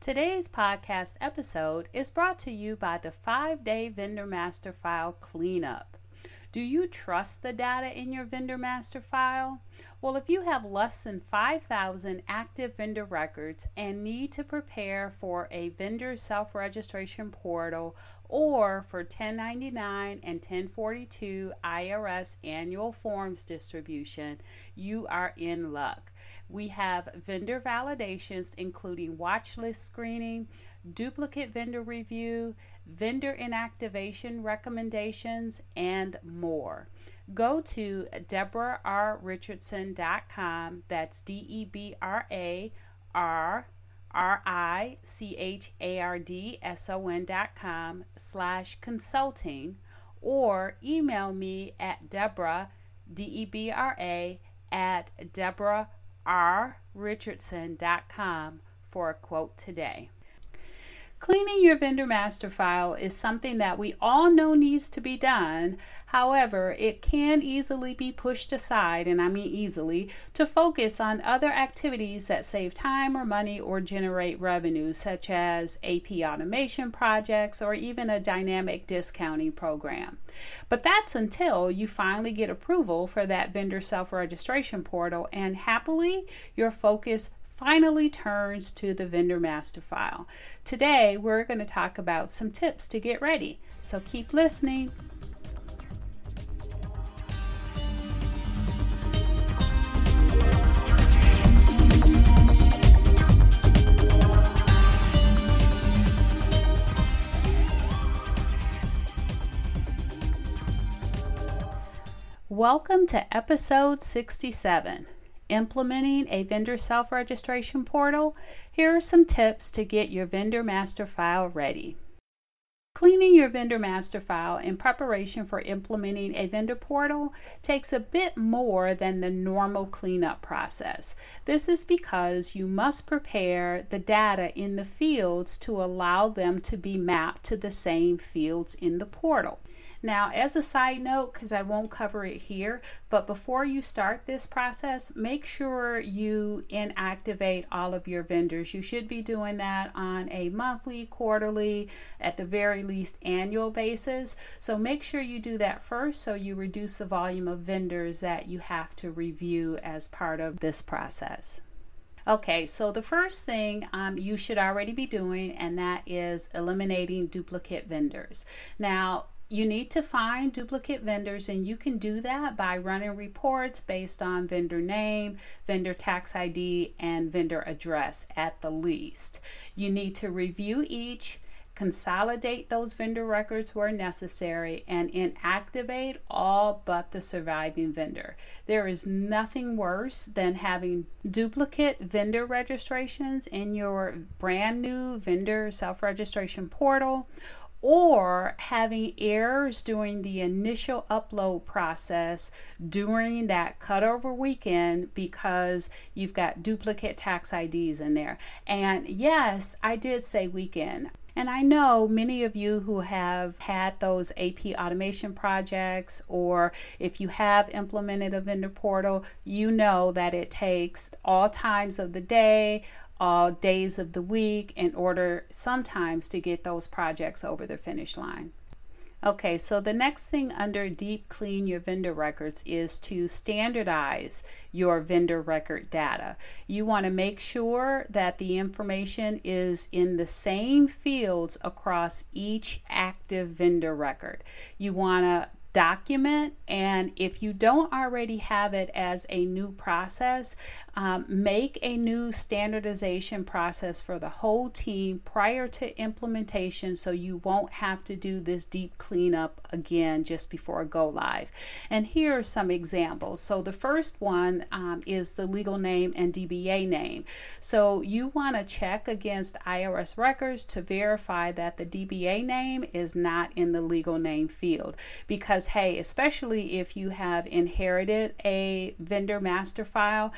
Today's podcast episode is brought to you by the five day vendor master file cleanup. Do you trust the data in your vendor master file? Well, if you have less than 5,000 active vendor records and need to prepare for a vendor self registration portal or for 1099 and 1042 IRS annual forms distribution, you are in luck. We have vendor validations, including watch list screening, duplicate vendor review, vendor inactivation recommendations, and more. Go to debra.richardson.com. That's D E B R A R R I C H A R D S O com slash consulting or email me at Debra, D E B R A, at Deborah com for a quote today. Cleaning your vendor master file is something that we all know needs to be done. However, it can easily be pushed aside, and I mean easily, to focus on other activities that save time or money or generate revenue, such as AP automation projects or even a dynamic discounting program. But that's until you finally get approval for that vendor self registration portal, and happily, your focus finally turns to the vendor master file. Today, we're going to talk about some tips to get ready, so keep listening. Welcome to episode 67 implementing a vendor self registration portal, here are some tips to get your vendor master file ready. Cleaning your vendor master file in preparation for implementing a vendor portal takes a bit more than the normal cleanup process. This is because you must prepare the data in the fields to allow them to be mapped to the same fields in the portal. Now, as a side note, because I won't cover it here, but before you start this process, make sure you inactivate all of your vendors. You should be doing that on a monthly, quarterly, at the very least annual basis. So make sure you do that first so you reduce the volume of vendors that you have to review as part of this process. Okay, so the first thing um, you should already be doing, and that is eliminating duplicate vendors. Now, you need to find duplicate vendors and you can do that by running reports based on vendor name, vendor tax ID, and vendor address at the least. You need to review each, consolidate those vendor records where necessary, and inactivate all but the surviving vendor. There is nothing worse than having duplicate vendor registrations in your brand new vendor self registration portal or having errors during the initial upload process during that cutover weekend because you've got duplicate tax IDs in there. And yes, I did say weekend. And I know many of you who have had those AP automation projects, or if you have implemented a vendor portal, you know that it takes all times of the day, all days of the week in order sometimes to get those projects over the finish line. Okay, so the next thing under Deep Clean Your Vendor Records is to standardize your vendor record data. You want to make sure that the information is in the same fields across each active vendor record. You want to document. And if you don't already have it as a new process, um, make a new standardization process for the whole team prior to implementation so you won't have to do this deep cleanup again just before go live. And here are some examples. So the first one um, is the legal name and DBA name. So you want to check against IRS records to verify that the DBA name is not in the legal name field because hey, especially if you have inherited a vendor master file,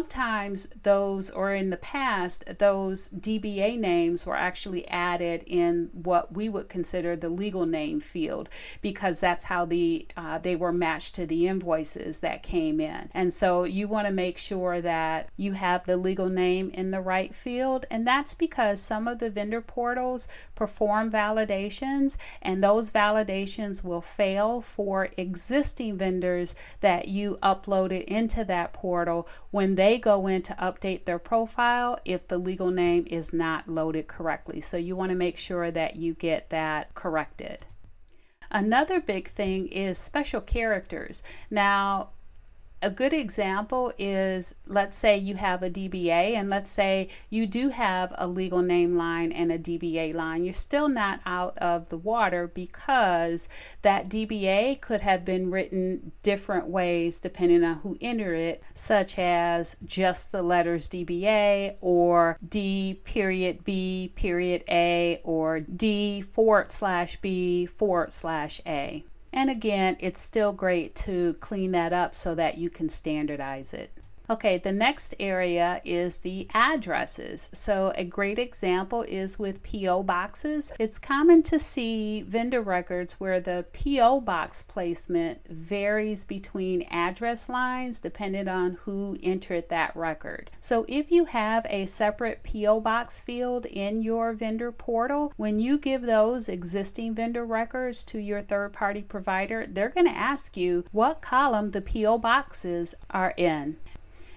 sometimes those, or in the past, those DBA names were actually added in what we would consider the legal name field because that's how the uh, they were matched to the invoices that came in. And so you want to make sure that you have the legal name in the right field, and that's because some of the vendor portals perform validations, and those validations will fail for existing vendors that you uploaded into that portal when they go in to update their profile if the legal name is not loaded correctly. So you want to make sure that you get that corrected. Another big thing is special characters. Now, a good example is let's say you have a DBA and let's say you do have a legal name line and a DBA line. You're still not out of the water because that DBA could have been written different ways depending on who entered it, such as just the letters DBA or D period B period A or D forward slash B forward slash A. And again, it's still great to clean that up so that you can standardize it. Okay, the next area is the addresses. So, a great example is with P.O. boxes. It's common to see vendor records where the P.O. box placement varies between address lines depending on who entered that record. So, if you have a separate P.O. box field in your vendor portal, when you give those existing vendor records to your third party provider, they're going to ask you what column the P.O. boxes are in.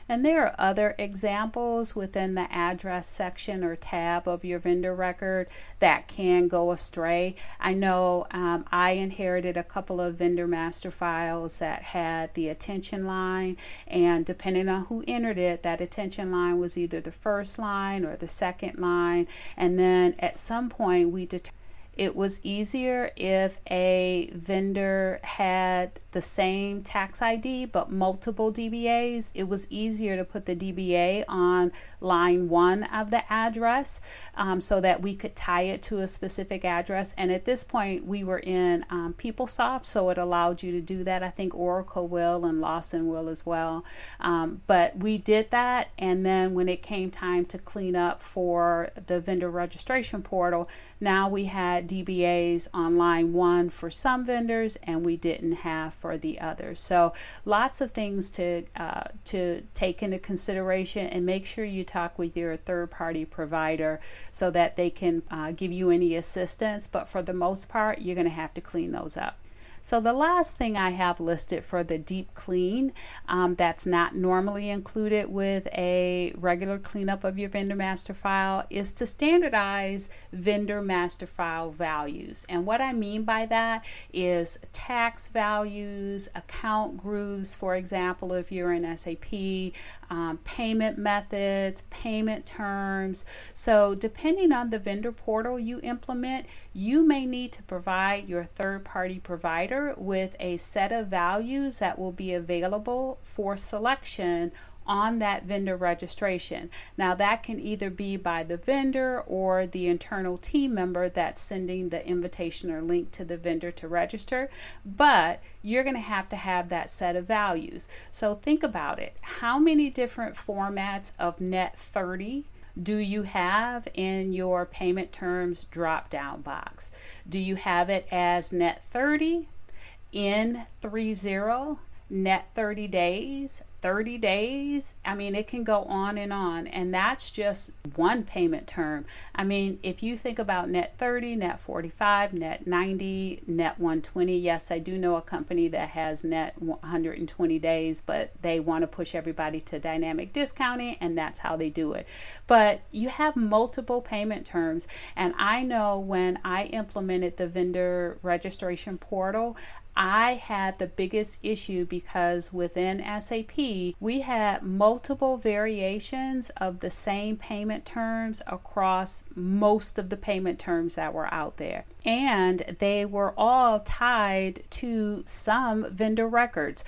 And there are other examples within the address section or tab of your vendor record that can go astray. I know um, I inherited a couple of vendor master files that had the attention line, and depending on who entered it, that attention line was either the first line or the second line. And then at some point, we determined it was easier if a vendor had the same tax ID but multiple DBAs. It was easier to put the DBA on line one of the address um, so that we could tie it to a specific address. And at this point, we were in um, PeopleSoft, so it allowed you to do that. I think Oracle will and Lawson will as well. Um, but we did that, and then when it came time to clean up for the vendor registration portal, now we DBAs on line one for some vendors, and we didn't have for the others. So lots of things to uh, to take into consideration, and make sure you talk with your third party provider so that they can uh, give you any assistance. But for the most part, you're going to have to clean those up. So the last thing I have listed for the deep clean um, that's not normally included with a regular cleanup of your vendor master file is to standardize vendor master file values. And what I mean by that is tax values, account groups, for example, if you're in SAP, um, payment methods, payment terms. So, depending on the vendor portal you implement, you may need to provide your third party provider with a set of values that will be available for selection on that vendor registration. Now, that can either be by the vendor or the internal team member that's sending the invitation or link to the vendor to register, but you're going to have to have that set of values. So, think about it. How many different formats of net 30 do you have in your payment terms drop down box? Do you have it as net 30, in 30, net 30 days, 30 days. I mean, it can go on and on. And that's just one payment term. I mean, if you think about net 30, net 45, net 90, net 120, yes, I do know a company that has net 120 days, but they want to push everybody to dynamic discounting, and that's how they do it. But you have multiple payment terms. And I know when I implemented the vendor registration portal, I had the biggest issue because within SAP, we had multiple variations of the same payment terms across most of the payment terms that were out there. And they were all tied to some vendor records.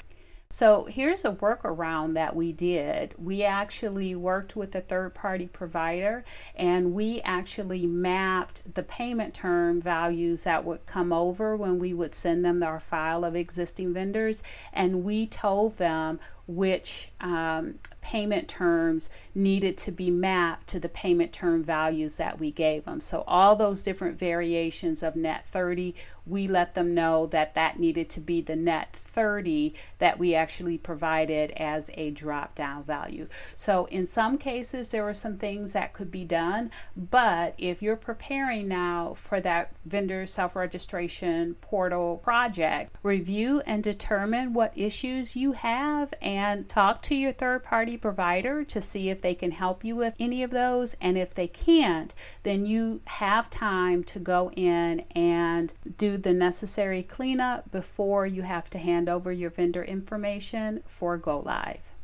So here's a workaround that we did. We actually worked with a third party provider and we actually mapped the payment term values that would come over when we would send them our file of existing vendors. And we told them which um, payment terms needed to be mapped to the payment term values that we gave them. So all those different variations of net 30, we let them know that that needed to be the net 30 that we actually provided as a drop down value. So in some cases there were some things that could be done, but if you're preparing now for that vendor self-registration portal project, review and determine what issues you have and talk to your third party provider to see if they can help you with any of those. And if they can't, then you have time to go in and do the necessary cleanup before you have to hand over your vendor information for go live.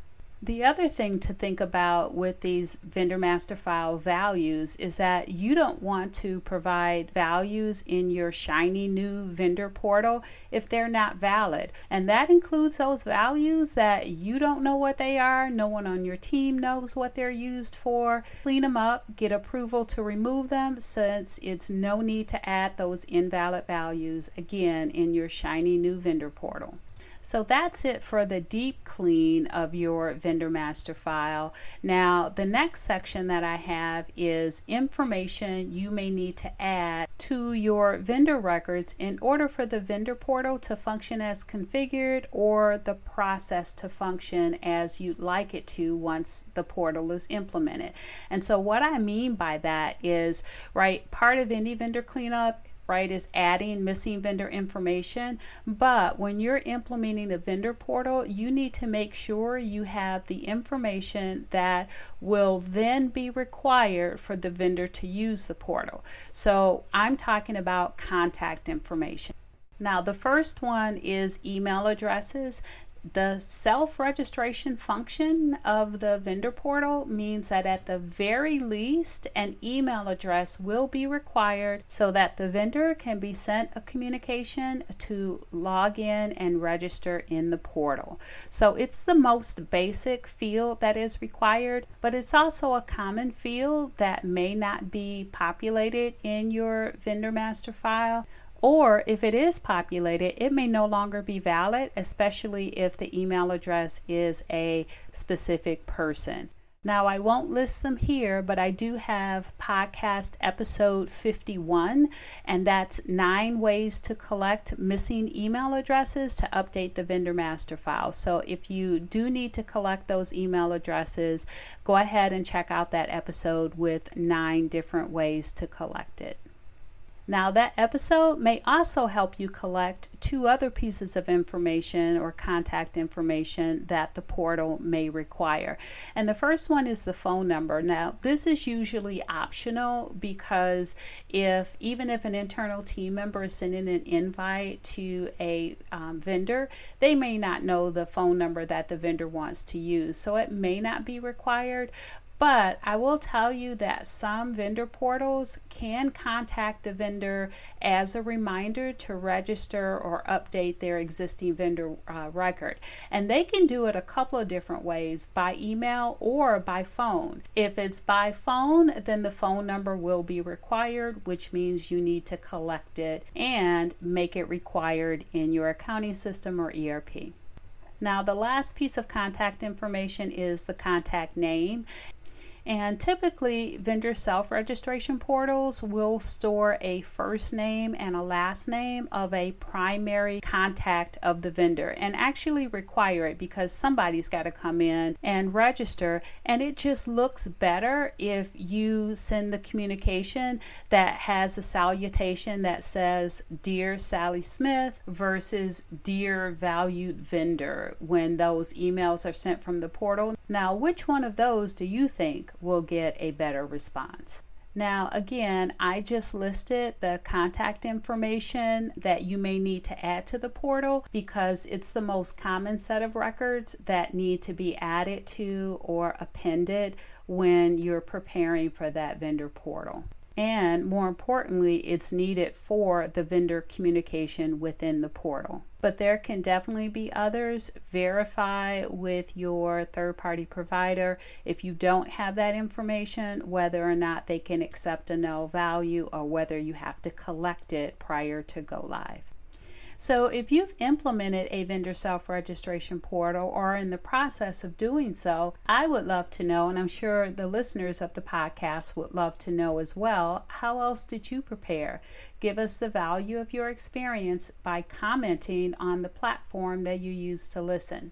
The other thing to think about with these vendor master file values is that you don't want to provide values in your shiny new vendor portal if they're not valid. And that includes those values that you don't know what they are, no one on your team knows what they're used for. Clean them up, get approval to remove them since it's no need to add those invalid values again in your shiny new vendor portal. So that's it for the deep clean of your vendor master file. Now, the next section that I have is information you may need to add to your vendor records in order for the vendor portal to function as configured or the process to function as you'd like it to once the portal is implemented. And so, what I mean by that is, right, part of any vendor cleanup right, is adding missing vendor information. But when you're implementing a vendor portal, you need to make sure you have the information that will then be required for the vendor to use the portal. So I'm talking about contact information. Now, the first one is email addresses the self registration function of the vendor portal means that at the very least, an email address will be required so that the vendor can be sent a communication to log in and register in the portal. So it's the most basic field that is required, but it's also a common field that may not be populated in your vendor master file. Or if it is populated, it may no longer be valid, especially if the email address is a specific person. Now, I won't list them here, but I do have podcast episode 51, and that's nine ways to collect missing email addresses to update the vendor master file. So, if you do need to collect those email addresses, go ahead and check out that episode with nine different ways to collect it. Now, that episode may also help you collect two other pieces of information or contact information that the portal may require. And the first one is the phone number. Now, this is usually optional because if even if an internal team member is sending an invite to a um, vendor, they may not know the phone number that the vendor wants to use. So it may not be required, but I will tell you that some vendor portals can contact the vendor as a reminder to register or update their existing vendor uh, record. And they can do it a couple of different ways by email or by phone. If it's by phone, then the phone number will be required, which means you need to collect it and make it required in your accounting system or ERP. Now, the last piece of contact information is the contact name. And typically, vendor self registration portals will store a first name and a last name of a primary contact of the vendor and actually require it because somebody's got to come in and register. And it just looks better if you send the communication that has a salutation that says, Dear Sally Smith versus Dear Valued Vendor when those emails are sent from the portal. Now, which one of those do you think will get a better response? Now, again, I just listed the contact information that you may need to add to the portal because it's the most common set of records that need to be added to or appended when you're preparing for that vendor portal and more importantly, it's needed for the vendor communication within the portal. But there can definitely be others. Verify with your third party provider if you don't have that information, whether or not they can accept a null value or whether you have to collect it prior to go live. So, if you've implemented a vendor self registration portal or are in the process of doing so, I would love to know, and I'm sure the listeners of the podcast would love to know as well, how else did you prepare? Give us the value of your experience by commenting on the platform that you use to listen.